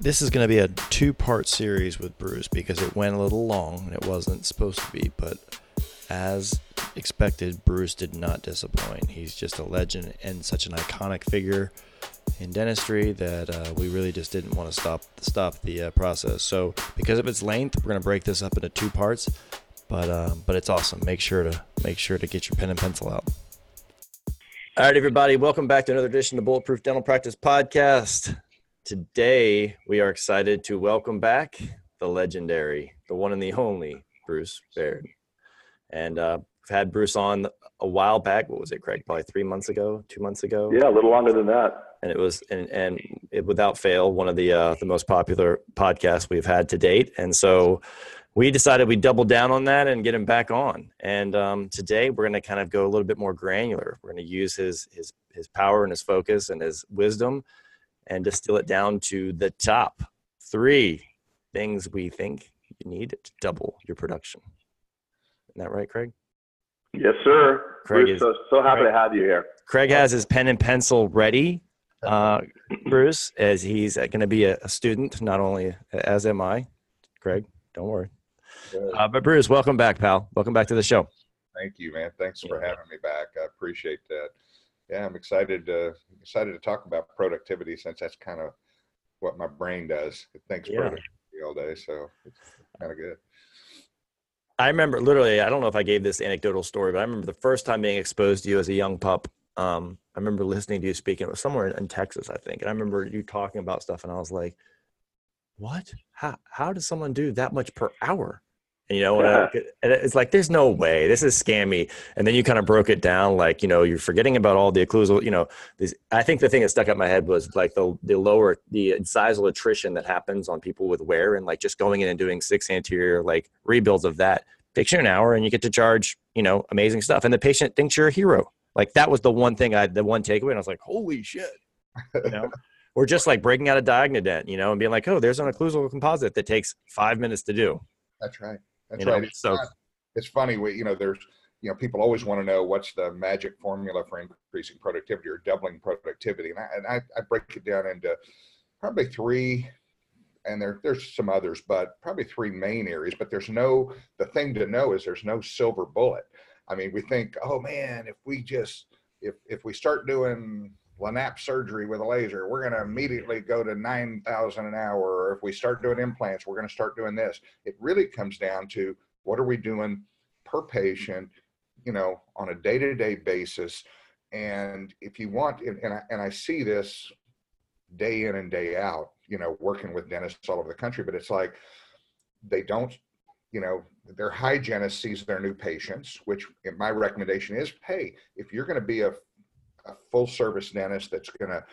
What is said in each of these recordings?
This is going to be a two part series with Bruce because it went a little long and it wasn't supposed to be, but as expected, Bruce did not disappoint. He's just a legend and such an iconic figure in dentistry that uh, we really just didn't want to stop stop the uh, process. So, because of its length, we're going to break this up into two parts. But uh, but it's awesome. Make sure to make sure to get your pen and pencil out. All right, everybody, welcome back to another edition of the Bulletproof Dental Practice Podcast. Today, we are excited to welcome back the legendary, the one and the only Bruce Baird. And uh, we've had Bruce on a while back. What was it, Craig? Probably three months ago, two months ago. Yeah, a little longer than that. And it was, and, and it, without fail, one of the uh, the most popular podcasts we've had to date. And so we decided we'd double down on that and get him back on. And um, today we're going to kind of go a little bit more granular. We're going to use his his his power and his focus and his wisdom and distill it down to the top three things we think you need to double your production. Isn't that right, Craig? Yes, sir. Craig Bruce, is, so, so happy Craig, to have you here. Craig has his pen and pencil ready, uh, Bruce, as he's going to be a, a, student, not only as am I. Craig, don't worry. Uh, but Bruce, welcome back, pal. Welcome back to the show. Thank you, man. Thanks for having me back. I appreciate that yeah, I'm excited to excited to talk about productivity since that's kind of what my brain does. It thinks yeah. productivity all day, so it's kind of good. I remember literally. I don't know if I gave this anecdotal story, but I remember the first time being exposed to you as a young pup. Um, I remember listening to you speaking. It was somewhere in, in Texas, I think, and I remember you talking about stuff, and I was like, "What? How? How does someone do that much per hour?" You know yeah. and it's like there's no way. This is scammy. And then you kind of broke it down like you know you're forgetting about all the occlusal you know this i think the thing that stuck out in my head was like the the lower the incisal attrition that happens on people with wear and like just going in and doing six anterior like rebuilds of that. Takes you an hour and you get to charge you know amazing stuff. And the patient thinks you're a hero. Like that was the one thing i the one takeaway. And i was like holy shit. You know? Or just like breaking out a DIAGNOdent you know and being like oh there's an occlusal composite that takes five minutes to do. That's right that's you right. Know, it's, so not, it's funny. We, you know, there's, you know, people always want to know what's the magic formula for increasing productivity or doubling productivity. And I, and I, I break it down into probably three, and there, there's some others, but probably three main areas. But there's no, the thing to know is there's no silver bullet. I mean, we think, oh man, if we just, if, if we start doing Lanap surgery with a laser, we're going to immediately go to 9,000 an hour. Or if we start doing implants, we're going to start doing this. It really comes down to what are we doing per patient, you know, on a day to day basis. And if you want, and I, and I see this day in and day out, you know, working with dentists all over the country, but it's like they don't, you know, their hygienist sees their new patients, which my recommendation is, hey, if you're going to be a a full service dentist that's going to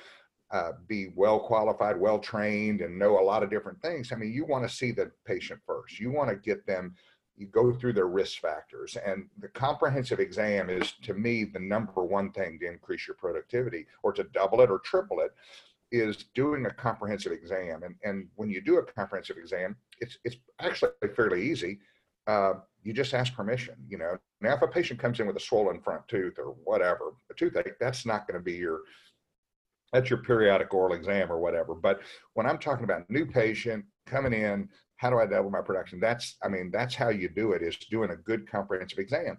uh, be well qualified, well trained, and know a lot of different things. I mean, you want to see the patient first. You want to get them, you go through their risk factors. And the comprehensive exam is, to me, the number one thing to increase your productivity or to double it or triple it is doing a comprehensive exam. And, and when you do a comprehensive exam, it's, it's actually fairly easy. Uh, you just ask permission. You know, now if a patient comes in with a swollen front tooth or whatever, a toothache, that's not going to be your that's your periodic oral exam or whatever. But when I'm talking about new patient coming in, how do I double my production? That's, I mean, that's how you do it is doing a good comprehensive exam.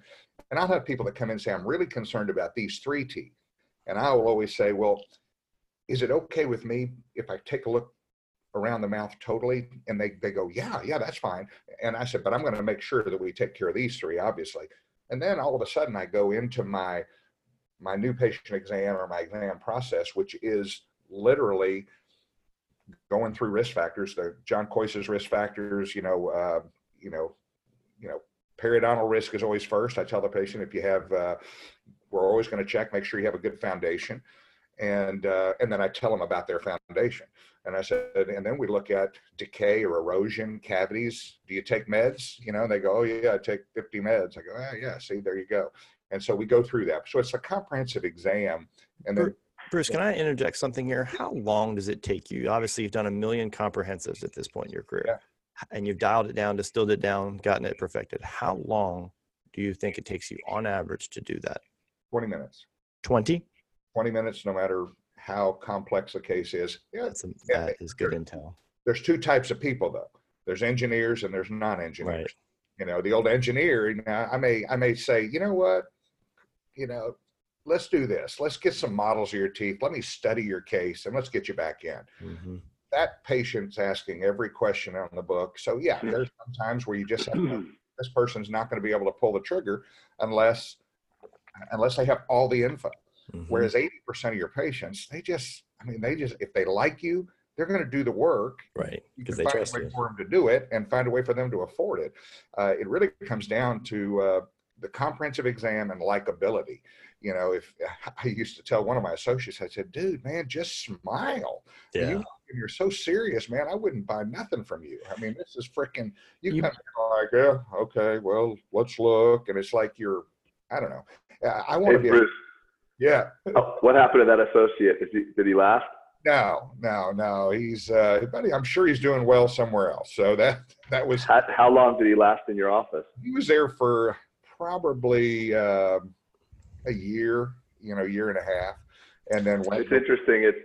And I'll have people that come in and say, I'm really concerned about these three teeth. And I will always say, well, is it okay with me if I take a look around the mouth totally? And they, they go, yeah, yeah, that's fine. And I said, but I'm going to make sure that we take care of these three, obviously. And then all of a sudden I go into my, my new patient exam or my exam process, which is literally going through risk factors, the John Kois's risk factors, you know, uh, you know, you know, periodontal risk is always first. I tell the patient if you have, uh, we're always going to check, make sure you have a good foundation. And uh, and then I tell them about their foundation. And I said, and then we look at decay or erosion, cavities. Do you take meds? You know, and they go, oh yeah, I take 50 meds. I go, ah, yeah, see, there you go. And so we go through that. So it's a comprehensive exam. And then, Bruce, can I interject something here? How long does it take you? Obviously, you've done a million comprehensives at this point in your career, yeah. and you've dialed it down, distilled it down, gotten it perfected. How long do you think it takes you on average to do that? 20 minutes. 20? 20 minutes, no matter how complex a case is. Yeah, That's a, that is good there, intel. There's two types of people though. There's engineers and there's non-engineers. Right. You know, the old engineer, you know, I may I may say, you know what, you know, let's do this. Let's get some models of your teeth. Let me study your case and let's get you back in. Mm-hmm. That patient's asking every question on the book. So yeah, there's some times where you just have, this person's not going to be able to pull the trigger unless unless they have all the info. Mm-hmm. Whereas 80% of your patients, they just, I mean, they just, if they like you, they're going to do the work. Right. Because they find trust a way you. for them to do it and find a way for them to afford it. Uh, it really comes down to uh, the comprehensive exam and likability. You know, if I used to tell one of my associates, I said, dude, man, just smile. Yeah. You, you're so serious, man. I wouldn't buy nothing from you. I mean, this is freaking, you, you come like, yeah, okay, well, let's look. And it's like you're, I don't know. I want hey, to be. Bruce, yeah. Oh, what happened to that associate? He, did he last? No, no, no. He's, uh, buddy, I'm sure he's doing well somewhere else. So that that was. How, how long did he last in your office? He was there for probably uh, a year, you know, year and a half, and then went. It's interesting. It's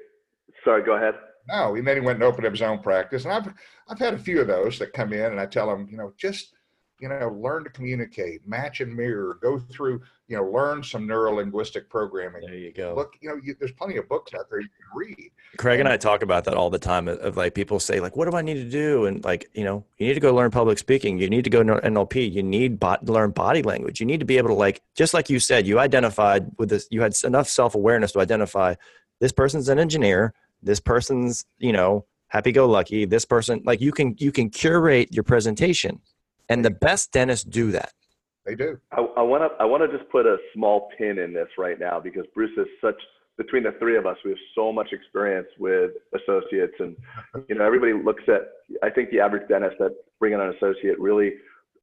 sorry. Go ahead. No, and then he went and opened up his own practice, and I've I've had a few of those that come in, and I tell them, you know, just you know, learn to communicate, match and mirror, go through, you know, learn some neuro linguistic programming. There you go. Look, you know, you, there's plenty of books out there you can read. Craig and I talk about that all the time of, of, like people say like, what do I need to do? And like, you know, you need to go learn public speaking. You need to go NLP. You need to learn body language. You need to be able to like, just like you said, you identified with this, you had enough self-awareness to identify this person's an engineer. This person's, you know, happy go lucky. This person, like you can, you can curate your presentation and the best dentists do that. They do. I want to I want to just put a small pin in this right now because Bruce is such between the three of us we have so much experience with associates and you know everybody looks at I think the average dentist that bring in an associate really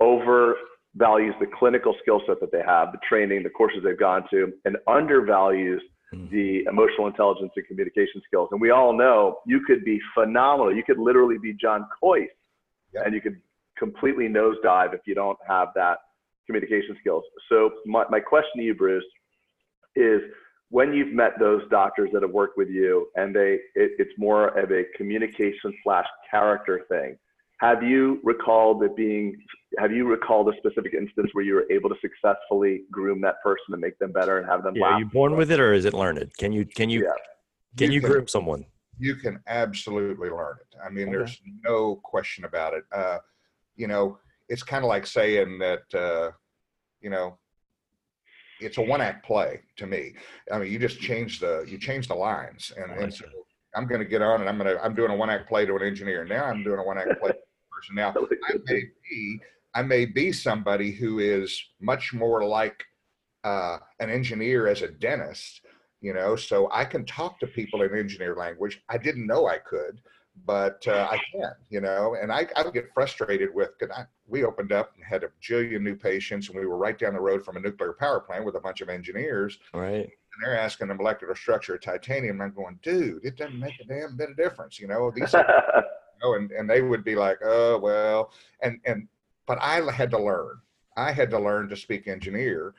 overvalues the clinical skill set that they have, the training, the courses they've gone to, and undervalues hmm. the emotional intelligence and communication skills. And we all know you could be phenomenal. You could literally be John Kois yep. and you could completely nosedive if you don't have that communication skills. So my, my question to you, Bruce, is when you've met those doctors that have worked with you and they it, it's more of a communication slash character thing have you recalled it being have you recalled a specific instance where you were able to successfully groom that person and make them better and have them yeah, laugh? are you born with it or is it learned can you can you yeah. can you, you can, groom someone you can absolutely learn it i mean okay. there's no question about it uh, you know, it's kind of like saying that, uh, you know, it's a one act play to me. I mean, you just change the, you change the lines and, and so I'm going to get on and I'm going to, I'm doing a one act play to an engineer. Now I'm doing a one act play to a person. Now I may be, I may be somebody who is much more like uh, an engineer as a dentist, you know, so I can talk to people in engineer language. I didn't know I could but uh, I can, you know, and I, I get frustrated with, cause I, we opened up and had a jillion new patients and we were right down the road from a nuclear power plant with a bunch of engineers. Right. And they're asking the molecular structure of titanium. And I'm going, dude, it doesn't make a damn bit of difference. You know, these, you know, and, and they would be like, oh, well, and, and, but I had to learn, I had to learn to speak engineer.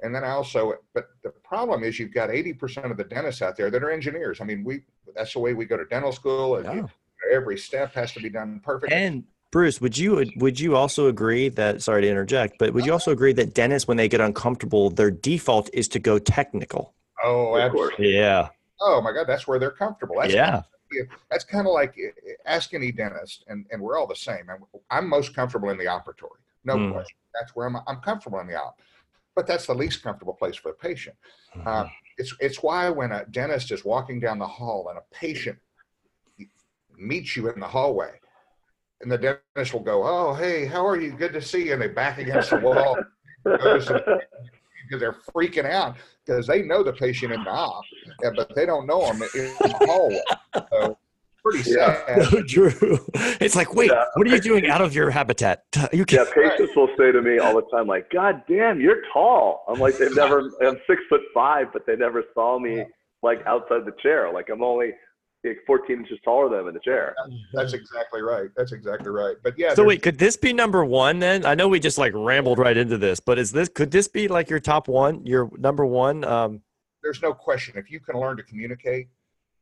And then I also, but the problem is you've got 80% of the dentists out there that are engineers. I mean, we, that's the way we go to dental school. And yeah every step has to be done perfectly. And Bruce, would you would you also agree that sorry to interject, but would you also agree that dentists when they get uncomfortable, their default is to go technical? Oh, of course. Yeah. Oh my God, that's where they're comfortable. That's yeah. Kind of, that's kind of like eh, ask any dentist, and, and we're all the same. I'm, I'm most comfortable in the operatory, no mm. question. That's where I'm, I'm comfortable in the op, but that's the least comfortable place for the patient. Uh, it's it's why when a dentist is walking down the hall and a patient meet you in the hallway. And the dentist will go, Oh, hey, how are you? Good to see you. And they back against the wall. because they're freaking out because they know the patient in the op, but they don't know them in the hallway. So pretty sad. Yeah. No, Drew. It's like, wait, yeah. what are you doing out of your habitat? You can- yeah, patients will say to me all the time, like, God damn, you're tall. I'm like, they've never, I'm six foot five, but they never saw me like outside the chair. Like I'm only like 14 inches taller than him in the chair. That's exactly right. That's exactly right. But yeah. So wait, could this be number one then? I know we just like rambled right into this, but is this could this be like your top one, your number one? Um, There's no question. If you can learn to communicate,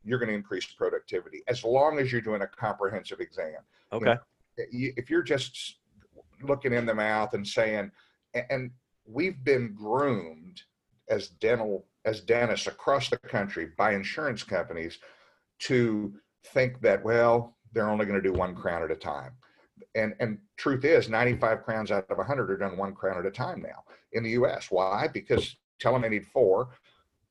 you're going to increase productivity as long as you're doing a comprehensive exam. Okay. You know, if you're just looking in the mouth and saying, and we've been groomed as dental as dentists across the country by insurance companies to think that well they're only going to do one crown at a time. And and truth is 95 crowns out of 100 are done one crown at a time now in the us why? Because tell them they need four.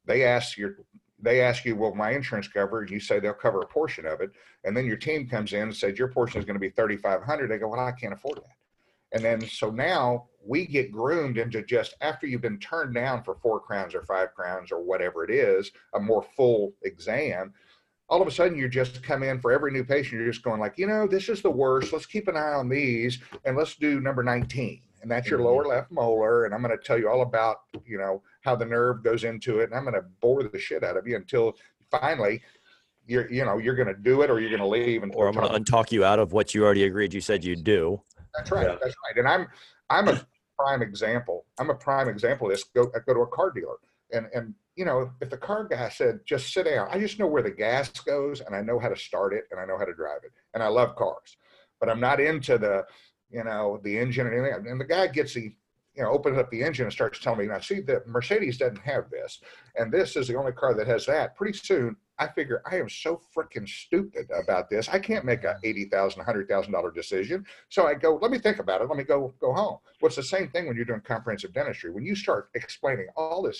They ask your they ask you well my insurance cover you say they'll cover a portion of it. And then your team comes in and says your portion is going to be 3500 they go well i can't afford that. And then so now we get groomed into just after you've been turned down for four crowns or five crowns or whatever it is, a more full exam. All of a sudden, you just come in for every new patient. You're just going like, you know, this is the worst. Let's keep an eye on these, and let's do number 19, and that's your lower mm-hmm. left molar. And I'm going to tell you all about, you know, how the nerve goes into it, and I'm going to bore the shit out of you until finally you're you know you're going to do it or you're going to leave and or i'm going to untalk you out of what you already agreed you said you'd do that's right yeah. that's right and i'm i'm a prime example. I'm a prime example of this. Go, I go to a car dealer, and and you know, if the car guy said just sit down, I just know where the gas goes, and I know how to start it, and I know how to drive it, and I love cars, but I'm not into the, you know, the engine and anything. And the guy gets the you know, opens up the engine and starts telling me, now see, the Mercedes doesn't have this, and this is the only car that has that. Pretty soon, I figure I am so freaking stupid about this. I can't make a eighty thousand, hundred thousand dollar decision. So I go, let me think about it. Let me go go home. What's well, the same thing when you're doing comprehensive dentistry? When you start explaining all this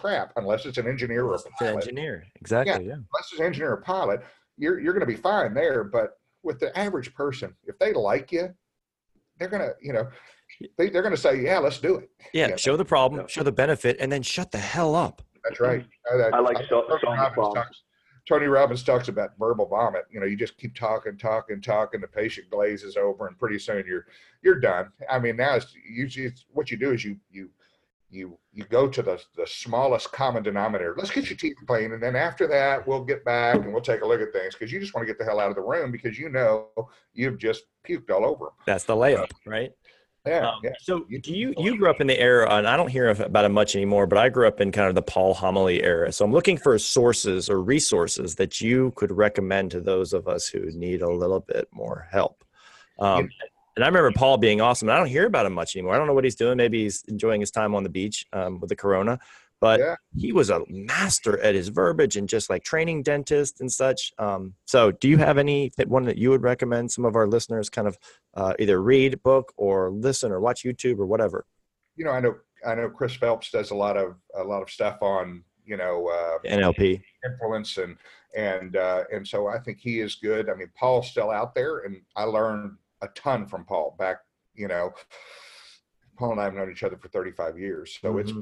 crap, unless it's an engineer or a pilot, engineer, exactly, yeah, yeah. Unless it's an engineer or pilot, you're you're going to be fine there. But with the average person, if they like you, they're gonna, you know, they, are going to say, yeah, let's do it. Yeah, you know? show the problem, show the benefit, and then shut the hell up. That's right. I, I, I like so, Tony Robbins talks about verbal vomit. You know, you just keep talking, talking, talking. The patient glazes over, and pretty soon you're you're done. I mean, now it's usually it's, what you do is you you you you go to the the smallest common denominator. Let's get your teeth clean, and then after that, we'll get back and we'll take a look at things because you just want to get the hell out of the room because you know you've just puked all over them. That's the layup, right? Yeah, um, yeah. So do you you grew up in the era, and I don't hear about it much anymore, but I grew up in kind of the Paul Homoly era. So I'm looking for sources or resources that you could recommend to those of us who need a little bit more help. Um, and I remember Paul being awesome. And I don't hear about him much anymore. I don't know what he's doing. Maybe he's enjoying his time on the beach um, with the Corona but yeah. he was a master at his verbiage and just like training dentists and such. Um, so, do you have any one that you would recommend some of our listeners kind of uh, either read book or listen or watch YouTube or whatever? You know, I know I know Chris Phelps does a lot of a lot of stuff on you know uh, NLP influence and and uh, and so I think he is good. I mean, Paul's still out there, and I learned a ton from Paul back. You know, Paul and I have known each other for 35 years, so mm-hmm. it's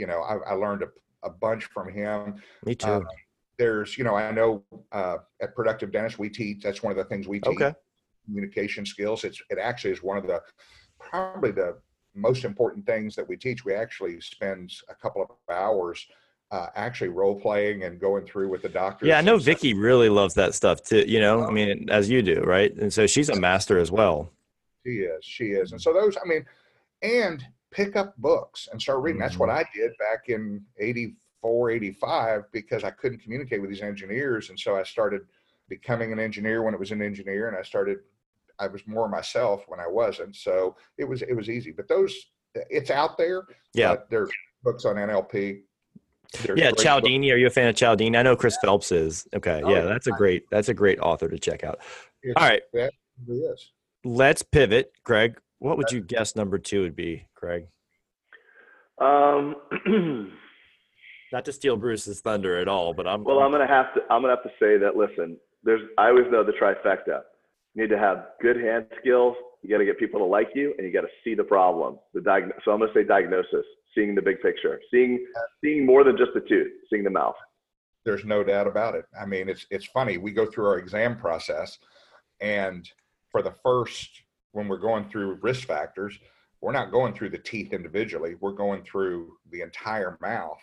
you know, I, I learned a, a, bunch from him. Me too. Uh, there's, you know, I know uh, at Productive Dentist we teach. That's one of the things we teach. Okay. Communication skills. It's it actually is one of the probably the most important things that we teach. We actually spend a couple of hours uh, actually role playing and going through with the doctor. Yeah, I know Vicky really loves that stuff too. You know, I mean, as you do, right? And so she's a master as well. She is. She is. And so those, I mean, and pick up books and start reading. That's what mm-hmm. I did back in 84, 85, because I couldn't communicate with these engineers. And so I started becoming an engineer when it was an engineer and I started, I was more myself when I wasn't. So it was, it was easy, but those, it's out there. Yeah. There's books on NLP. There's yeah. Cialdini. Books. Are you a fan of Cialdini? I know Chris Phelps is. Okay. Oh, yeah. That's a great, that's a great author to check out. All right. That is. Let's pivot. Greg, what would you guess number two would be, Craig? Um, not to steal Bruce's thunder at all, but I'm. Well, I'm gonna have to. I'm gonna have to say that. Listen, there's. I always know the trifecta. You need to have good hand skills, You got to get people to like you, and you got to see the problem. The diag- So I'm going to say diagnosis, seeing the big picture, seeing seeing more than just the tooth, seeing the mouth. There's no doubt about it. I mean, it's it's funny. We go through our exam process, and for the first when we're going through risk factors, we're not going through the teeth individually. We're going through the entire mouth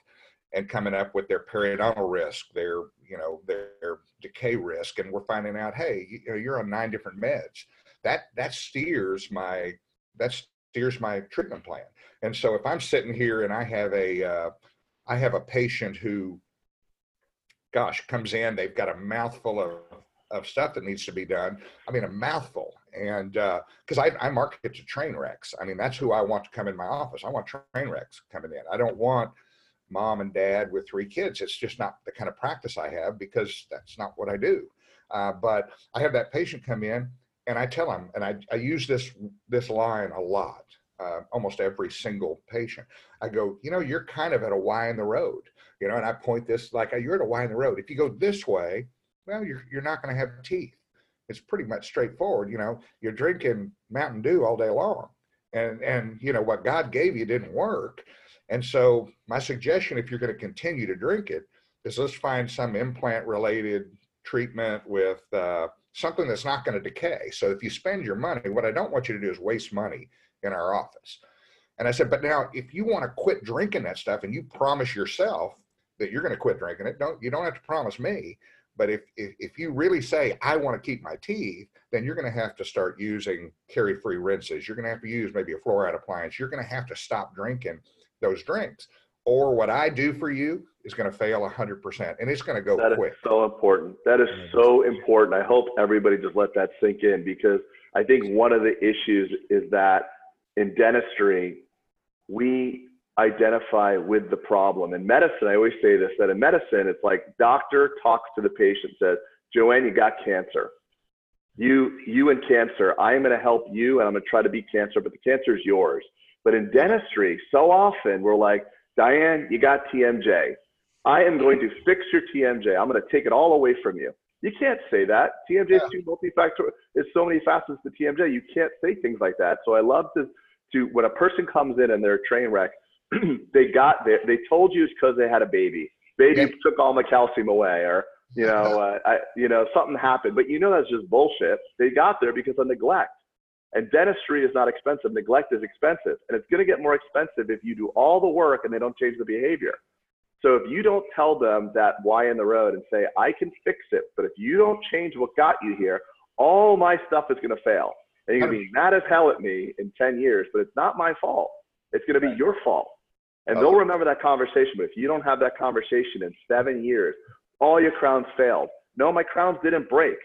and coming up with their periodontal risk, their you know their decay risk, and we're finding out, hey, you know, you're on nine different meds. That that steers my that steers my treatment plan. And so if I'm sitting here and I have a uh, I have a patient who, gosh, comes in, they've got a mouthful of of stuff that needs to be done. I mean, a mouthful. And because uh, I, I market to train wrecks. I mean, that's who I want to come in my office. I want train wrecks coming in. I don't want mom and dad with three kids. It's just not the kind of practice I have because that's not what I do. Uh, but I have that patient come in and I tell them, and I, I use this this line a lot, uh, almost every single patient. I go, you know, you're kind of at a Y in the road, you know, and I point this like you're at a Y in the road. If you go this way, well, you're you're not going to have teeth. It's pretty much straightforward. You know, you're drinking Mountain Dew all day long, and and you know what God gave you didn't work. And so my suggestion, if you're going to continue to drink it, is let's find some implant related treatment with uh, something that's not going to decay. So if you spend your money, what I don't want you to do is waste money in our office. And I said, but now if you want to quit drinking that stuff and you promise yourself that you're going to quit drinking it, don't you don't have to promise me. But if, if, if you really say, I want to keep my teeth, then you're going to have to start using CariFree rinses. You're going to have to use maybe a fluoride appliance. You're going to have to stop drinking those drinks. Or what I do for you is going to fail 100%, and it's going to go that quick. That is so important. That is mm-hmm. so important. I hope everybody just let that sink in because I think one of the issues is that in dentistry, we identify with the problem. In medicine, I always say this that in medicine, it's like doctor talks to the patient, says, Joanne, you got cancer. You, you and cancer, I am going to help you and I'm going to try to beat cancer, but the cancer is yours. But in dentistry, so often we're like, Diane, you got TMJ. I am going to fix your TMJ. I'm going to take it all away from you. You can't say that. TMJ is too multifactorial. There's so many facets to TMJ. You can't say things like that. So I love to, to when a person comes in and they're a train wreck, they got there. They told you it's because they had a baby. Baby yeah. took all my calcium away, or you know, uh, I, you know, something happened. But you know that's just bullshit. They got there because of neglect. And dentistry is not expensive. Neglect is expensive. And it's going to get more expensive if you do all the work and they don't change the behavior. So if you don't tell them that why in the road and say, I can fix it, but if you don't change what got you here, all my stuff is going to fail. And you're going to be mad as hell at me in 10 years, but it's not my fault. It's going to be your fault. And oh, they'll remember that conversation. But if you don't have that conversation in seven years, all your crowns failed. No, my crowns didn't break.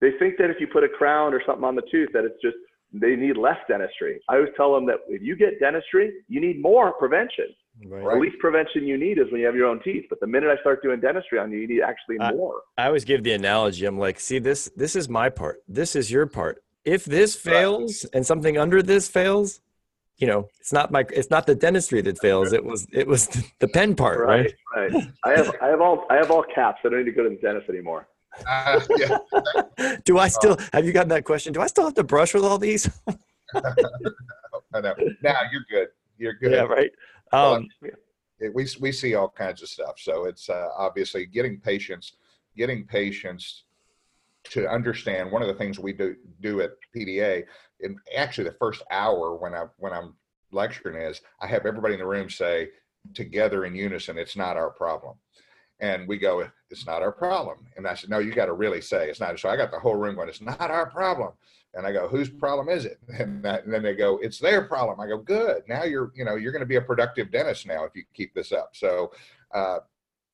They think that if you put a crown or something on the tooth, that it's just they need less dentistry. I always tell them that if you get dentistry, you need more prevention. Right. The least prevention you need is when you have your own teeth. But the minute I start doing dentistry on you, you need actually more. I always give the analogy. I'm like, see, this this is my part. This is your part. If this fails right. and something under this fails, you know, it's not my it's not the dentistry that fails. It was it was the pen part, right? Right. right. I have I have all I have all caps. I don't need to go to the dentist anymore. Uh, yeah. Do I still have you gotten that question? Do I still have to brush with all these? I know. Now you're good. You're good. Yeah, right. Um, it, we we see all kinds of stuff. So it's uh, obviously getting patients, getting patients to understand. One of the things we do do at PDA, and actually the first hour when I when I'm lecturing is I have everybody in the room say together in unison, "It's not our problem." And we go, it's not our problem. And I said, no, you got to really say it's not. So I got the whole room going, it's not our problem. And I go, whose problem is it? And, that, and then they go, it's their problem. I go, good. Now you're, you know, you're going to be a productive dentist now if you keep this up. So, uh,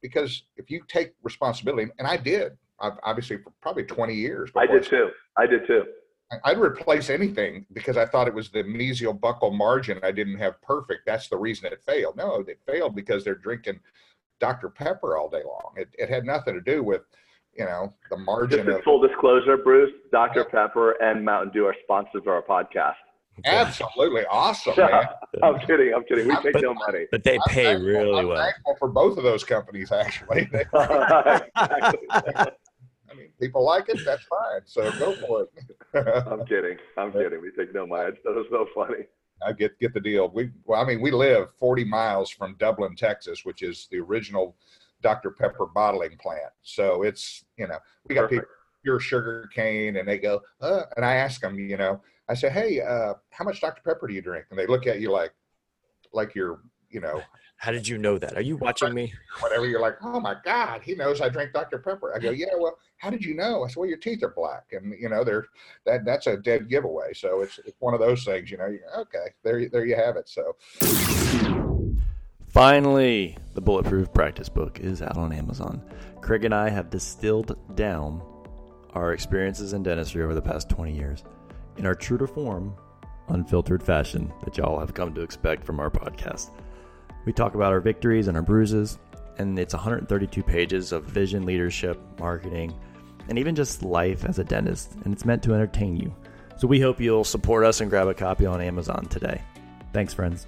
because if you take responsibility, and I did, I've obviously for probably 20 years. I did too. I did too. I'd replace anything because I thought it was the mesial buccal margin I didn't have perfect. That's the reason it failed. No, it failed because they're drinking Dr. Pepper all day long. It, it had nothing to do with, you know, the margin Just of full disclosure, Bruce, Dr. Yeah. Pepper and Mountain Dew are sponsors of our podcast. Absolutely awesome, man. I'm kidding. I'm kidding. We take but, no money, but they pay I'm really I'm well. for both of those companies, actually. I mean, people like it, that's fine. So go for it. I'm kidding. I'm kidding. We take no money. That was so funny. I get get the deal. We well, I mean, we live 40 miles from Dublin, Texas, which is the original Dr. Pepper bottling plant. So it's you know we got Perfect. people pure sugar cane, and they go, uh, and I ask them, you know, I say, hey, uh, how much Dr. Pepper do you drink? And they look at you like, like you're, you know. How did you know that? Are you watching me? Whatever. You're like, oh my God, he knows I drink Dr. Pepper. I go, yeah. Well, how did you know? I said, well, your teeth are black, and you know, they're that that's a dead giveaway. So it's it's one of those things. You know, you okay, there there you have it. So. Finally, the Bulletproof Practice Book is out on Amazon. Craig and I have distilled down our experiences in dentistry over the past 20 years in our true to form, unfiltered fashion that y'all have come to expect from our podcast. We talk about our victories and our bruises, and it's 132 pages of vision, leadership, marketing, and even just life as a dentist, and it's meant to entertain you. So we hope you'll support us and grab a copy on Amazon today. Thanks, friends.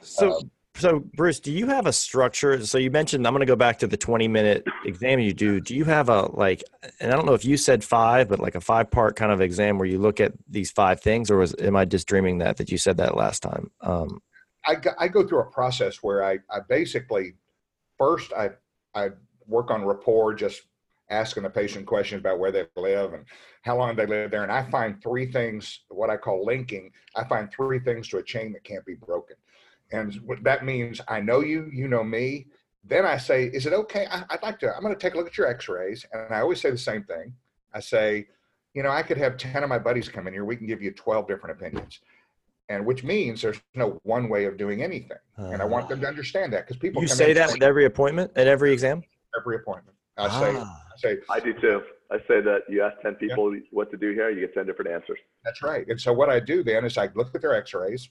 So, um, so Bruce, do you have a structure? So you mentioned I'm going to go back to the 20 minute exam you do. Do you have a like? And I don't know if you said five, but like a five part kind of exam where you look at these five things, or was am I just dreaming that that you said that last time? Um, I go, I go through a process where I I basically first I I work on rapport, just asking the patient questions about where they live and how long they live there, and I find three things what I call linking. I find three things to a chain that can't be broken. And that means I know you, you know me. Then I say, is it okay? I, would like to, I'm going to take a look at your x rays. And I always say the same thing. I say, you know, I could have 10 of my buddies come in here. We can give you 12 different opinions. And which means there's no one way of doing anything. Uh, and I want them to understand that because people You say that with every appointment, at every exam? Every appointment. I ah. say, I say, I do too. I say that you ask 10 people yeah. what to do here, you get 10 different answers. That's right. And so what I do then is I look at their x rays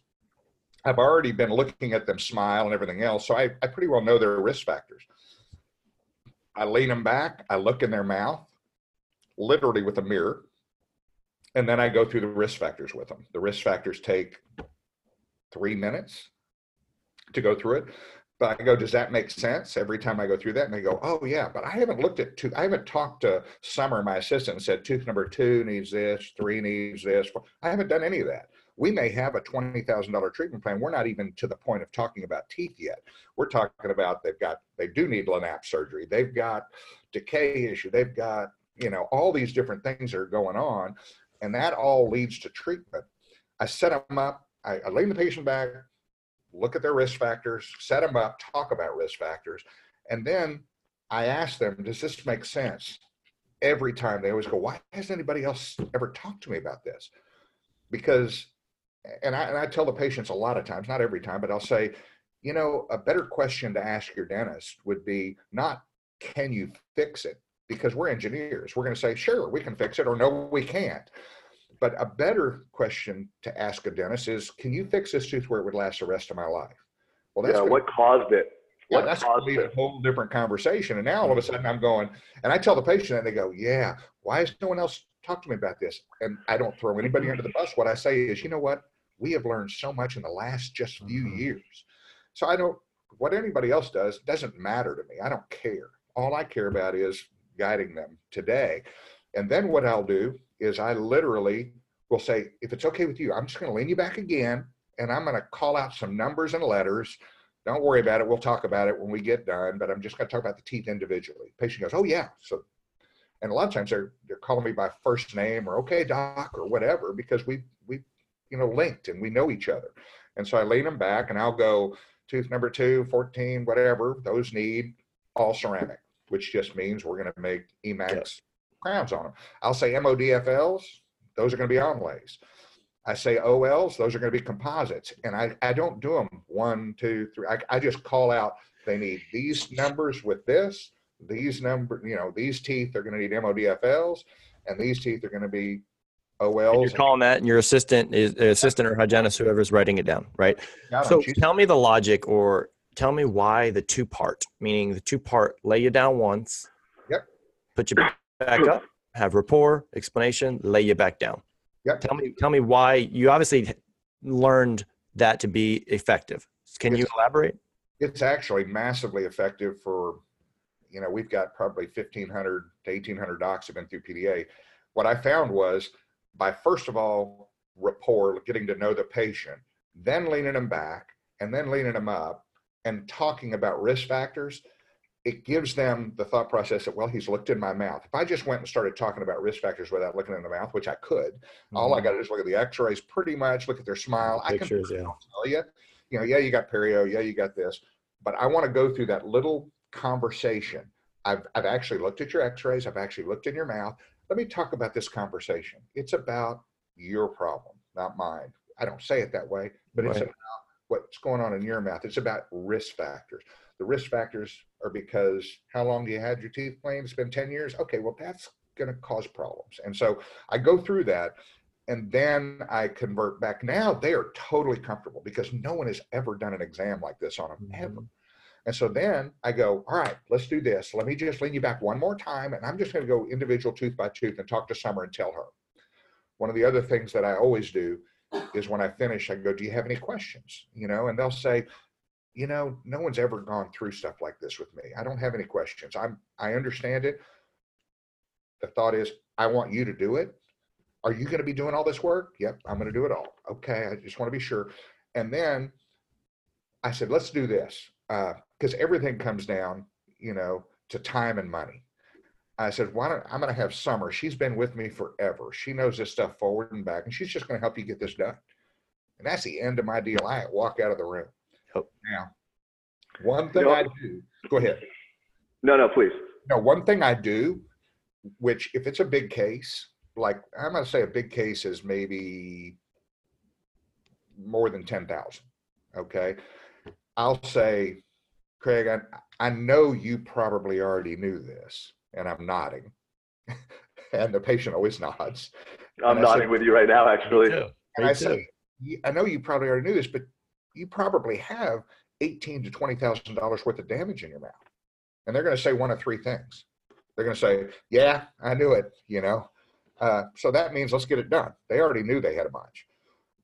I've already been looking at them smile and everything else, so I, I pretty well know their risk factors. I lean them back, I look in their mouth, literally with a mirror, and then I go through the risk factors with them. The risk factors take three minutes to go through it. But I go, does that make sense? Every time I go through that, and they go, oh yeah, but I haven't looked at two. I haven't talked to Summer, my assistant, and said tooth number two needs this, three needs this. I haven't done any of that we may have a $20,000 treatment plan. We're not even to the point of talking about teeth yet. We're talking about they've got, they do need LANAP surgery. They've got decay issue. They've got, you know, all these different things are going on. And that all leads to treatment. I set them up. I, I the patient back, look at their risk factors, set them up, talk about risk factors. And then I ask them, does this make sense? Every time they always go, why hasn't anybody else ever talked to me about this? Because and I, and I tell the patients a lot of times, not every time, but I'll say, you know, a better question to ask your dentist would be not, can you fix it? Because we're engineers. We're going to say, sure, we can fix it, or no, we can't. But a better question to ask a dentist is, can you fix this tooth where it would last the rest of my life? Well, that's yeah, what caused it? What yeah, that's be a whole different conversation. And now all of a sudden I'm going, and I tell the patient, and they go, yeah, why has no one else talked to me about this? And I don't throw anybody under the bus. What I say is, you know what? we have learned so much in the last just few mm-hmm. years. So I don't, what anybody else does doesn't matter to me. I don't care. All I care about is guiding them today. And then what I'll do is I literally will say, if it's okay with you, I'm just going to lean you back again and I'm going to call out some numbers and letters. Don't worry about it. We'll talk about it when we get done, but I'm just going to talk about the teeth individually. Patient goes, Oh, yeah. So, and a lot of times they're, they're calling me by first name or okay, doc, or whatever, because we, we you know, linked and we know each other. And so I lean them back and I'll go tooth number two, 14, whatever, those need all ceramic, which just means we're going to make yep. Crowns on them. I'll say MODFLs, those are going to be onlays. I say OLs, those are going to be composites. And I, I don't do them one, two, three. I, I just call out they need these numbers with this, these number, you know, these teeth are going to need MODFLs, and these teeth are going to be OLs. And you're calling that, and your assistant is assistant or hygienist, whoever's writing it down, right? So tell me the logic, or tell me why the two part, meaning the two part, lay you down once, yep, put you back up, have rapport, explanation, lay you back down. Yep. Tell me, tell me why you obviously learned that to be effective. Can it's, you elaborate? It's actually massively effective for you know, we've got probably 1,500 to 1,800 docs have been through PDA. What I found was by first of all, rapport, getting to know the patient, then leaning them back and then leaning them up and talking about risk factors, it gives them the thought process that, well, he's looked in my mouth. If I just went and started talking about risk factors without looking in the mouth, which I could, mm-hmm. all I mm-hmm. got to do is look at the x-rays pretty much, look at their smile. Pictures, I can yeah. tell you, you know, yeah, you got perio, yeah, you got this, but I want to go through that little conversation. I've, I've actually looked at your x-rays. I've actually looked in your mouth. Let me talk about this conversation. It's about your problem, not mine. I don't say it that way, but right. it's about what's going on in your mouth. It's about risk factors. The risk factors are because how long do you had your teeth cleaned? It's been 10 years. Okay, well, that's going to cause problems. And so I go through that and then I convert back. Now they are totally comfortable because no one has ever done an exam like this on them mm-hmm. ever. And so then I go, all right, let's do this. Let me just lean you back one more time. And I'm just going to go individual tooth by tooth and talk to Summer and tell her. One of the other things that I always do is when I finish, I go, do you have any questions? You know, and they'll say, you know, no one's ever gone through stuff like this with me. I don't have any questions. I'm, I understand it. The thought is, I want you to do it. Are you going to be doing all this work? Yep, I'm going to do it all. Okay, I just want to be sure. And then I said, let's do this because uh, everything comes down, you know, to time and money. I said, why don't I'm going to have Summer? She's been with me forever. She knows this stuff forward and back, and she's just going to help you get this done. And that's the end of my deal. I walk out of the room. Oh. Now, one thing I do. Go ahead. No, no, please. No, one thing I do, which if it's a big case, like I'm going to say a big case is maybe more than ten thousand. Okay, I'll say, Craig, I, I know you probably already knew this, and I'm nodding. and the patient always nods. I'm and nodding with you right now, actually. Me too. And I too. say, I know you probably already knew this, but you probably have eighteen to twenty thousand dollars worth of damage in your mouth. And they're going to say one of three things. They're going to say, "Yeah, I knew it," you know. Uh, so that means let's get it done. They already knew they had a bunch.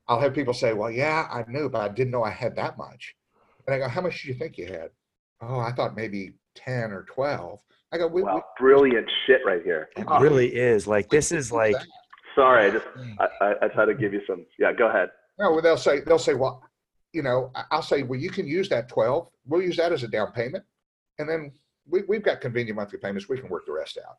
I'll have people say, "Well, yeah, I knew, but I didn't know I had that much." And I go, "How much do you think you had?" Oh, I thought maybe ten or twelve. I go, we, wow, we, brilliant shit right here. It really is. Like this is like. Sorry, I just I, I tried to give you some. Yeah, go ahead. No, well, they'll say they'll say, well, you know, I'll say, well, you can use that twelve. We'll use that as a down payment, and then we, we've got convenient monthly payments. We can work the rest out.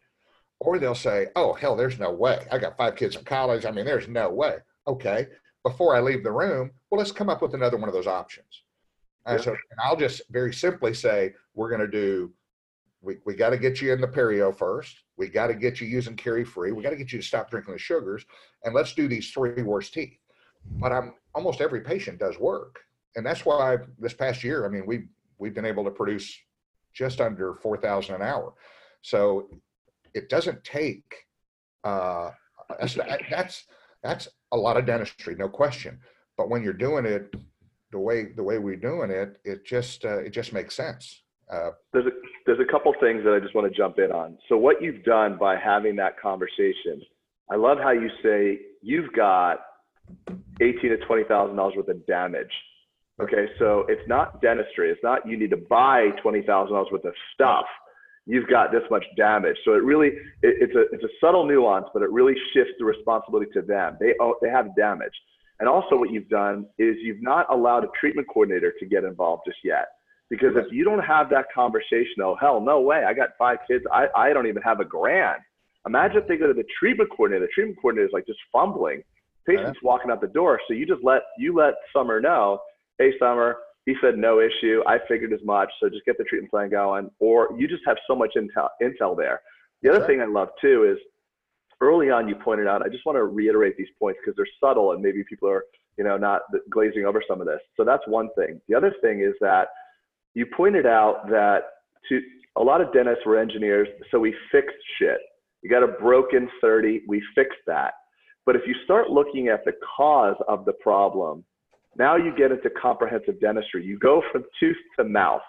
Or they'll say, oh hell, there's no way. I got five kids in college. I mean, there's no way. Okay, before I leave the room, well, let's come up with another one of those options. And so, and I'll just very simply say, we're going to do we, we got to get you in the perio first. We got to get you using CariFree. We got to get you to stop drinking the sugars. And let's do these three worst teeth. But I'm almost every patient does work. And that's why this past year, I mean, we we've been able to produce just under 4,000 an hour. So it doesn't take, uh, that's, that's, that's a lot of dentistry, no question. But when you're doing it the way, the way we're doing it, it just, uh, it just makes sense. Uh, there's a there's a couple things that I just want to jump in on. So what you've done by having that conversation, I love how you say you've got eighteen to twenty thousand dollars worth of damage. Okay, so it's not dentistry. It's not you need to buy twenty thousand dollars worth of stuff. You've got this much damage. So it really it, it's a it's a subtle nuance, but it really shifts the responsibility to them. They oh, they have damage. And also what you've done is you've not allowed a treatment coordinator to get involved just yet. Because if you don't have that conversation, oh hell, no way, I got five kids, I, I don't even have a grand. Imagine if they go to the treatment coordinator. The treatment coordinator is like just fumbling. Patient's walking out the door, so you just let you let Summer know, hey Summer, he said no issue. I figured as much, so just get the treatment plan going. Or you just have so much intel intel there. The other thing I love too is early on you pointed out. I just want to reiterate these points because they're subtle and maybe people are you know not glazing over some of this. So that's one thing. The other thing is that you pointed out that to a lot of dentists were engineers, so we fixed shit. You got a broken 30, we fixed that. But if you start looking at the cause of the problem, now you get into comprehensive dentistry. You go from tooth to mouth.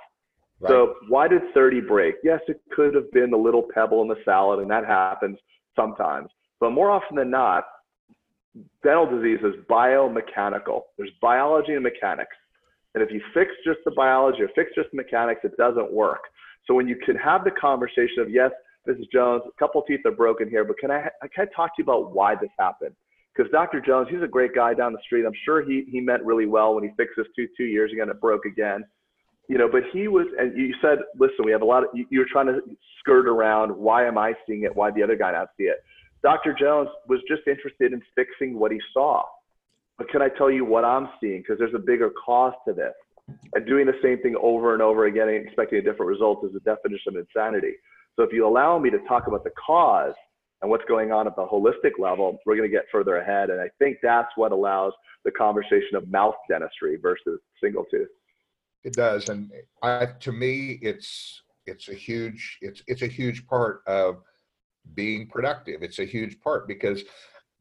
Right. So why did 30 break? Yes, it could have been the little pebble in the salad, and that happens sometimes. But more often than not, dental disease is biomechanical. There's biology and mechanics. And if you fix just the biology or fix just the mechanics, it doesn't work. So when you can have the conversation of, yes, Mrs. Jones, a couple teeth are broken here, but can I, can I talk to you about why this happened? Because Dr. Jones, he's a great guy down the street. I'm sure he, he meant really well when he fixed this two two years ago and it broke again. You know, but he was, and you said, listen, we have a lot of, you, are trying to skirt around why am I seeing it? Why the other guy not see it? Dr. Jones was just interested in fixing what he saw. But can I tell you what I'm seeing? Because there's a bigger cause to this. And doing the same thing over and over again and expecting a different result is the definition of insanity. So if you allow me to talk about the cause and what's going on at the holistic level, we're going to get further ahead. And I think that's what allows the conversation of mouth dentistry versus single tooth. It does, and I, to me, it's it's a huge it's it's a huge part of being productive. It's a huge part because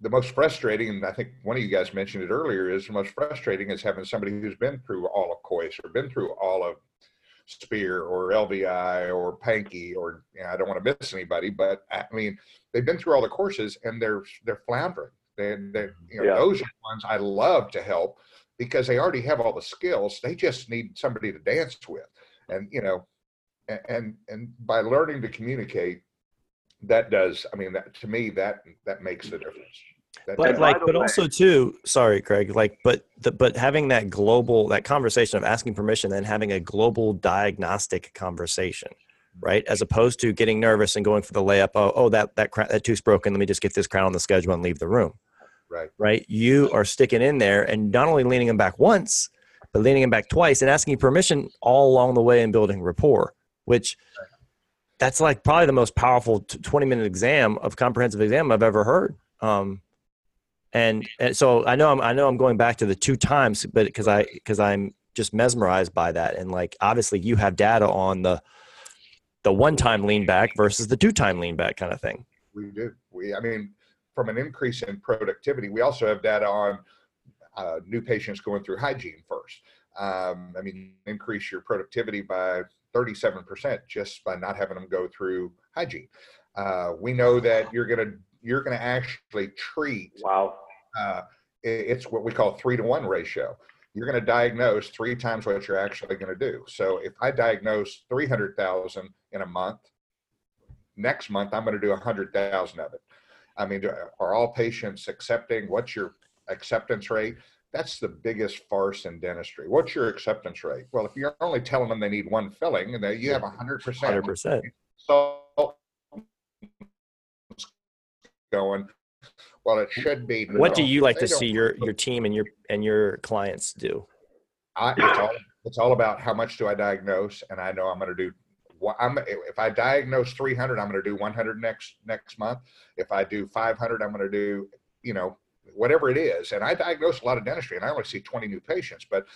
the most frustrating, and I think one of you guys mentioned it earlier, is the most frustrating is having somebody who's been through all of Kois or been through all of Spear or LVI or Pankey or you know, I don't want to miss anybody, but I mean they've been through all the courses and they're they're floundering. They, they you know yeah. those are the ones I love to help because they already have all the skills. They just need somebody to dance with, and you know, and and by learning to communicate, that does. I mean, that to me that that makes the difference. But like, but also too. Sorry, Craig. Like, but the, but having that global that conversation of asking permission, and having a global diagnostic conversation, right? As opposed to getting nervous and going for the layup. Oh, oh, that that that tooth's broken. Let me just get this crown on the schedule and leave the room. Right. Right. You are sticking in there and not only leaning them back once, but leaning them back twice and asking permission all along the way and building rapport, which that's like probably the most powerful 20 minute exam of comprehensive exam I've ever heard. Um, and, and so I know I'm, I know I'm going back to the two times, but because I, because I'm just mesmerized by that. And like, obviously you have data on the, the one time lean back versus the two time lean back kind of thing. We do. We, I mean, from an increase in productivity. We also have data on uh, new patients going through hygiene first. Um, I mean, increase your productivity by 37% just by not having them go through hygiene. Uh, we know that you're going to you're going to actually treat. Wow. Uh, it's what we call three to one ratio. You're going to diagnose three times what you're actually going to do. So if I diagnose 300,000 in a month, next month I'm going to do 100,000 of it. I mean, are all patients accepting? What's your acceptance rate? That's the biggest farce in dentistry. What's your acceptance rate? Well, if you're only telling them they need one filling, and you have 100%. 100%. So going, well, it should be. What do you like to see your, your team and your and your clients do? I, it's all it's all about how much do I diagnose, and I know I'm going to do I'm if I diagnose 300, I'm going to do 100 next next month. If I do 500, I'm going to do you know whatever it is. And I diagnose a lot of dentistry, and I only see 20 new patients, but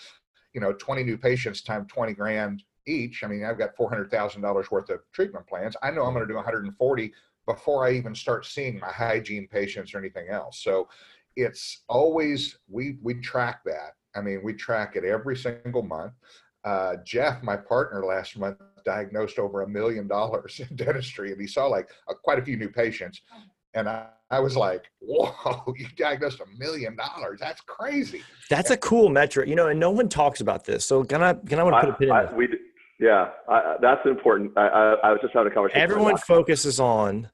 you know 20 new patients times 20 grand each. I mean, I've got $400,000 worth of treatment plans. I know I'm going to do 140 before I even start seeing my hygiene patients or anything else. So it's always we we track that. I mean, we track it every single month. Uh, Jeff, my partner last month, diagnosed over a million dollars in dentistry and he saw like a, quite a few new patients. And I, I was like, whoa, you diagnosed a million dollars. That's crazy. That's a cool metric, you know, and no one talks about this. So can I, can I want to put a pin in I, we, Yeah, I, that's important. I, I, was just having a conversation. Everyone focuses on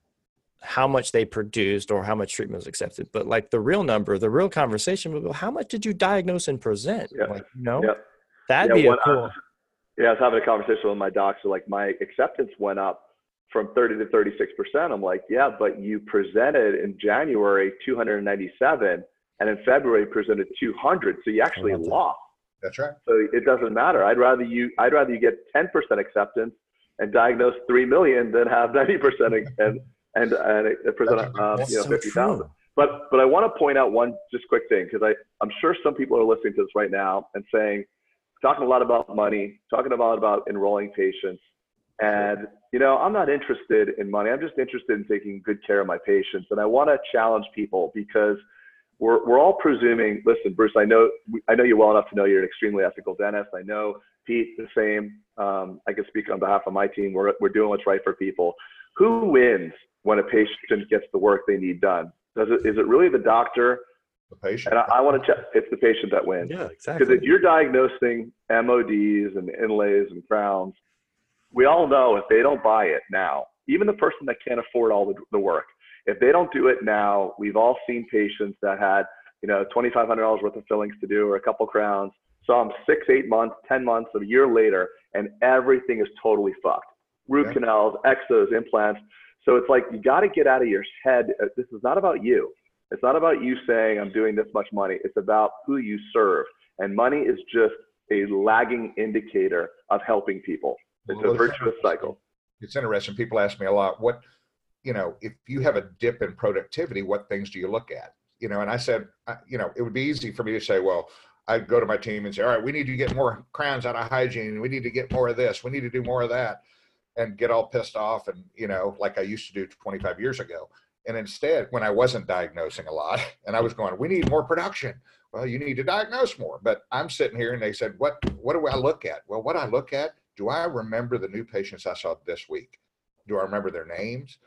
how much they produced or how much treatment was accepted. But like the real number, the real conversation will go, how much did you diagnose and present? Yeah. Like, you know, yeah. that'd yeah, be a cool. Yeah, I was having a conversation with my doc. So like my acceptance went up from 30 to 36 percent. I'm like, yeah, but you presented in January 297, and in February presented 200. So you actually lost. That's right. So it doesn't matter. I'd rather you I'd rather you get 10 percent acceptance and diagnose three million than have 90 percent and and and present um, you know so 50,000. But but I want to point out one just quick thing because I I'm sure some people are listening to this right now and saying talking a lot about money, talking a lot about enrolling patients. And you know, I'm not interested in money. I'm just interested in taking good care of my patients. And I want to challenge people because we're we're all presuming. Listen, Bruce, I know I know you well enough to know you're an extremely ethical dentist. I know Pete the same. Um, I can speak on behalf of my team. We're we're doing what's right for people. Who wins when a patient gets the work they need done? Does it is it really the doctor the patient. And I, I want to check. It's the patient that wins. Yeah, exactly. Because if you're diagnosing MODs and inlays and crowns, we all know if they don't buy it now, even the person that can't afford all the, the work, if they don't do it now, we've all seen patients that had, you know, $2,500 worth of fillings to do or a couple crowns, some six, eight months, 10 months, a year later, and everything is totally fucked. Root canals, exos, implants. So it's like you got to get out of your head. Uh, this is not about you. It's not about you saying I'm doing this much money. It's about who you serve. And money is just a lagging indicator of helping people. It's well, a virtuous cycle. It's interesting. People ask me a lot, what, you know, if you have a dip in productivity, what things do you look at? You know, and I said, you know, it would be easy for me to say, well, I'd go to my team and say, all right, we need to get more crowns out of hygiene. We need to get more of this. We need to do more of that and get all pissed off and, you know, like I used to do 25 years ago. And instead, when I wasn't diagnosing a lot and I was going, we need more production. Well, you need to diagnose more. But I'm sitting here and they said, what, what do I look at? Well, what I look at, do I remember the new patients I saw this week? Do I remember their names?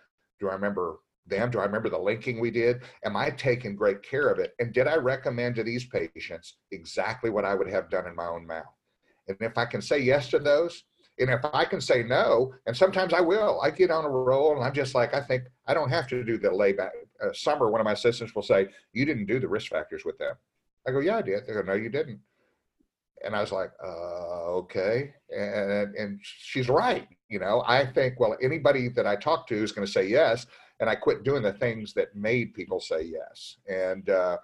Do I remember them? Do I remember the linking we did? Am I taking great care of it? And did I recommend to these patients exactly what I would have done in my own mouth? And if I can say yes to those, and if I can say no, and sometimes I will, I get on a roll and I'm just like, I think I don't have to do the layback. Uh, summer, one of my assistants will say, You didn't do the risk factors with them. I go, Yeah, I did. They go, No, you didn't. And I was like, uh, okay. And, and she's right. You know, I think, well, anybody that I talk to is going to say yes. And I quit doing the things that made people say yes. And, uh,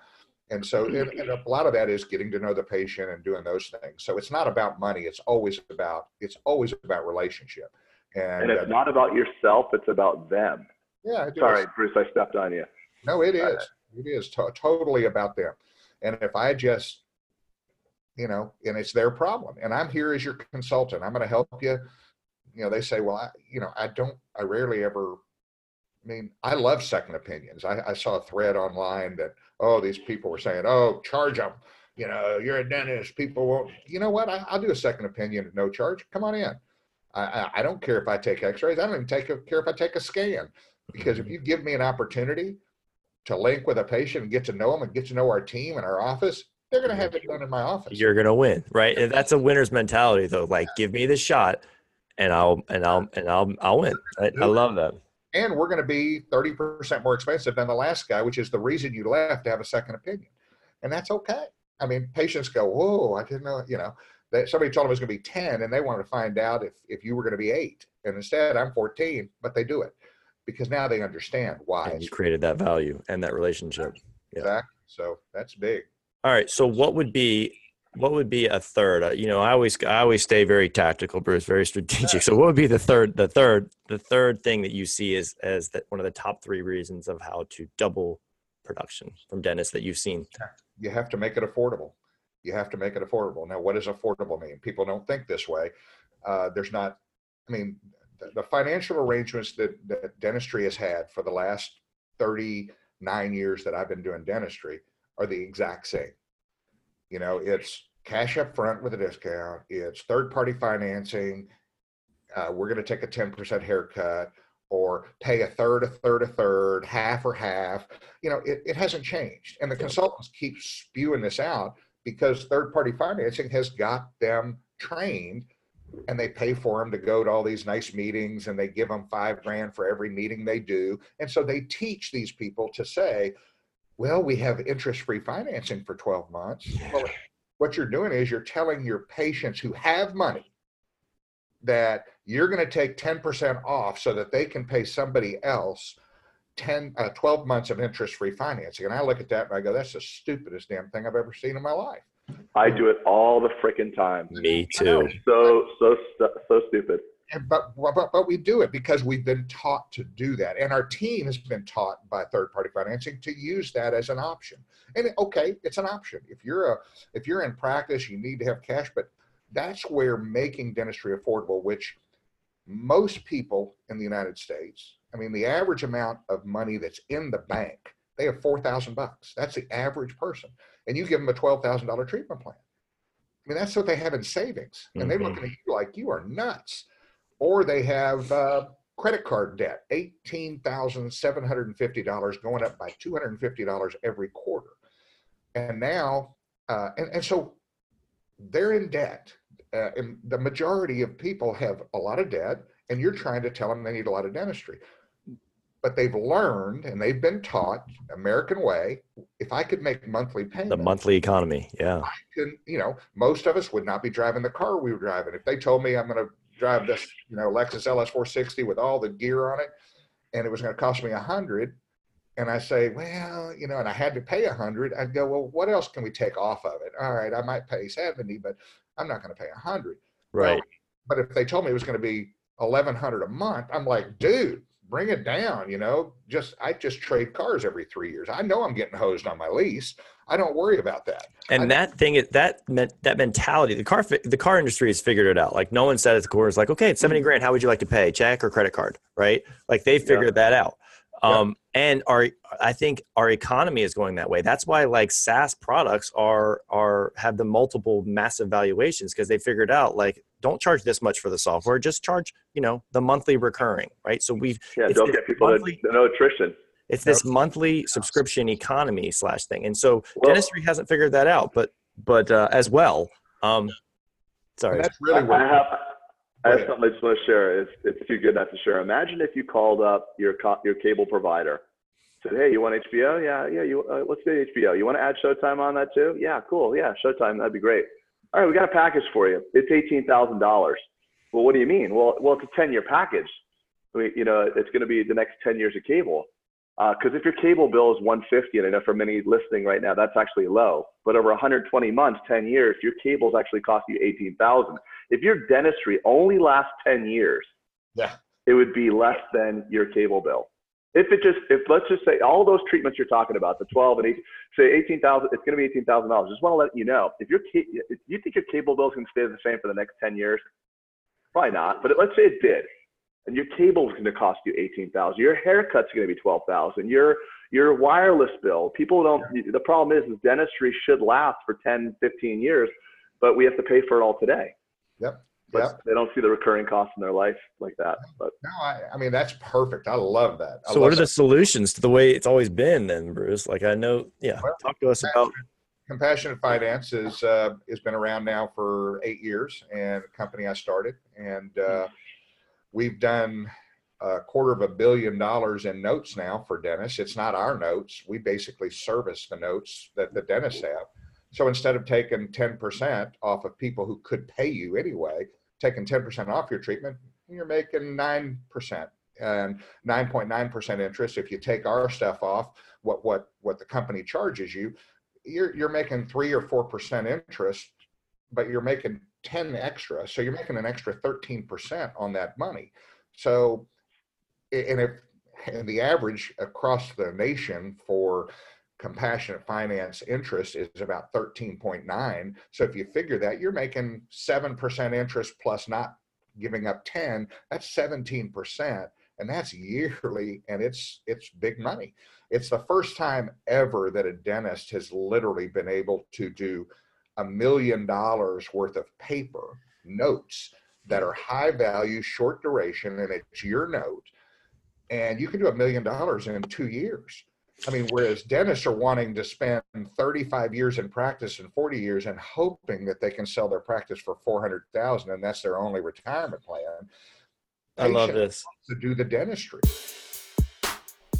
and so and, and a lot of that is getting to know the patient and doing those things. So it's not about money. It's always about, it's always about relationship. And, and it's uh, not about yourself. It's about them. Yeah. Sorry, is. Bruce, I stepped on you. No, it is. It is to- totally about them. And if I just, you know, and it's their problem, and I'm here as your consultant, I'm going to help you. You know, they say, well, I, you know, I don't, I rarely ever I mean, I love second opinions. I, I, saw a thread online that, oh, these people were saying, oh, charge them. You know, you're a dentist. People won't. You know what? I, will do a second opinion at no charge. Come on in. I, I, I don't care if I take X-rays. I don't even take a, care if I take a scan, because if you give me an opportunity to link with a patient and get to know them and get to know our team and our office, they're going to have it done in my office. You're going to win, right? And that's a winner's mentality, though. Like, give me the shot, and I'll and I'll and I'll I'll win. I, I love that and we're going to be 30% more expensive than the last guy, which is the reason you left to have a second opinion. And that's okay. I mean, patients go, whoa, I didn't know, you know, that somebody told them it was going to be 10 and they wanted to find out if, if you were going to be eight. And instead I'm 14, but they do it because now they understand why. And you created that value and that relationship. Yeah. Exactly. So that's big. All right. So what would be what would be a third? Uh, you know, I always I always stay very tactical, Bruce, very strategic. So what would be the third the third the third thing that you see as as that one of the top three reasons of how to double production from dentists that you've seen? You have to make it affordable. You have to make it affordable. Now, what does affordable mean? People don't think this way. Uh, there's not. I mean, the, the financial arrangements that, that dentistry has had for the last 39 years that I've been doing dentistry are the exact same. You know, it's cash up front with a discount. It's third party financing. Uh, we're going to take a 10% haircut or pay a third, a third, a third, half or half. You know, it, it hasn't changed. And the consultants keep spewing this out because third party financing has got them trained and they pay for them to go to all these nice meetings and they give them five grand for every meeting they do. And so they teach these people to say, well, we have interest free financing for 12 months. Well, what you're doing is you're telling your patients who have money that you're going to take 10% off so that they can pay somebody else 10, uh, 12 months of interest free financing. And I look at that and I go, that's the stupidest damn thing I've ever seen in my life. I do it all the freaking time. Me too. So, so, so stupid but, but but we do it because we've been taught to do that. And our team has been taught by third party financing to use that as an option. And okay it's an option. If you're a if you're in practice you need to have cash but that's where making dentistry affordable which most people in the united states i mean the average amount of money that's in the bank they have 4000 bucks. That's the average person. And you give them a $12000 treatment plan. I mean, that's what they have in savings. And mm-hmm. they look at you like you are nuts or they have uh, credit card debt, $18,750 going up by $250 every quarter. And now, uh, and, and so they're in debt. uh, and the majority of people have a lot of debt, and you're trying to tell them they need a lot of dentistry. But they've learned and they've been taught American way. If I could make monthly payments, the monthly economy, yeah. I can, you know, most of us would not be driving the car we were driving. If they told me I'm going to drive this, you know, Lexus LS 460 with all the gear on it, and it was going to cost me a hundred, and I say, well, you know, and I had to pay a hundred, I'd go, well, what else can we take off of it? All right, I might pay 70, but I'm not going to pay a hundred. Right. Well, but if they told me it was going to be 1100 a month, I'm like, dude, bring it down. You know, just, I just trade cars every three years. I know I'm getting hosed on my lease. I don't worry about that. And I, that thing, that meant that mentality, the car, the car industry has figured it out. Like no one said at the core is like, okay, it's 70 grand. How would you like to pay? Check or credit card? Right. Like they figured yeah. that out. Um, yeah. and our, I think our economy is going that way. That's why like SaaS products are, are, have the multiple massive valuations because they figured out like, don't charge this much for the software. Just charge, you know, the monthly recurring, right? So we've, yeah, don't get people monthly, no attrition. It's this monthly subscription economy slash thing. And so well, dentistry hasn't figured that out, but, but uh, as well, um, sorry. That's really what I have. I have something I just want to share. It's, it's too good not to share. Imagine if you called up your co- your cable provider, said, "Hey, you want HBO? Yeah, yeah. You uh, let's do HBO. You want to add Showtime on that too? Yeah, cool. Yeah, Showtime. That'd be great. All right, we got a package for you. It's eighteen thousand dollars. Well, what do you mean? Well, well, it's a ten year package. We, you know, it's going to be the next ten years of cable. Because uh, if your cable bill is 150, and I know for many listening right now, that's actually low. But over 120 months, 10 years, your cable's actually cost you 18,000. If your dentistry only lasts 10 years, yeah, it would be less than your cable bill. If it just, if let's just say all those treatments you're talking about, the 12 and 18, say 18,000, it's going to be $18,000. Just want to let you know, if your if you think your cable bill is going to stay the same for the next 10 years, probably not. But let's say it did, and your cable is going to cost you 18,000. Your haircut's going to be 12,000. Your your wireless bill. People don't. The problem is, is dentistry should last for 10, 15 years, but we have to pay for it all today. Yep. But yep. they don't see the recurring costs in their life like that. But no, I, I mean that's perfect. I love that. I so, love what are that. the solutions to the way it's always been, then, Bruce? Like I know, yeah. Well, talk to us about compassionate finance is uh, has been around now for eight years, and a company I started, and uh, we've done a quarter of a billion dollars in notes now for dentists. It's not our notes; we basically service the notes that the dentists have. So instead of taking 10% off of people who could pay you anyway, taking 10% off your treatment, you're making 9% and 9.9% interest. If you take our stuff off, what, what, what the company charges you, you're, you're making three or 4% interest, but you're making 10 extra. So you're making an extra 13% on that money. So, and if, and the average across the nation for compassionate finance interest is about 13.9 so if you figure that you're making 7% interest plus not giving up 10 that's 17% and that's yearly and it's it's big money. It's the first time ever that a dentist has literally been able to do a million dollars worth of paper notes that are high value short duration and it's your note and you can do a million dollars in two years I mean, whereas dentists are wanting to spend 35 years in practice and 40 years and hoping that they can sell their practice for 400,000 and that's their only retirement plan. I love this. To do the dentistry.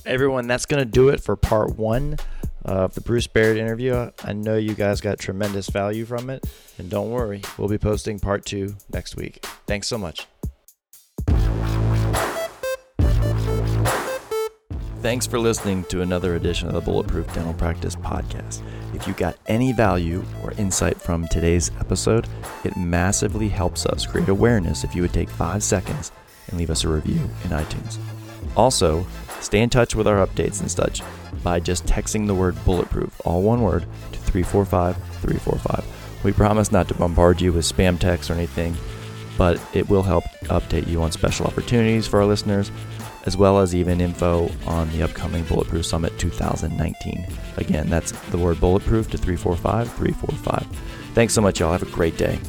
Everyone, that's going to do it for part one of the Bruce Baird interview. I know you guys got tremendous value from it. And don't worry, we'll be posting part two next week. Thanks so much. Thanks for listening to another edition of the Bulletproof Dental Practice Podcast. If you got any value or insight from today's episode, it massively helps us create awareness if you would take five seconds and leave us a review in iTunes. Also, stay in touch with our updates and such by just texting the word bulletproof, all one word, to 345 345. We promise not to bombard you with spam texts or anything, but it will help update you on special opportunities for our listeners as well as even info on the upcoming Bulletproof Summit 2019. Again, that's the word bulletproof to 345 345. Thanks so much, y'all. Have a great day.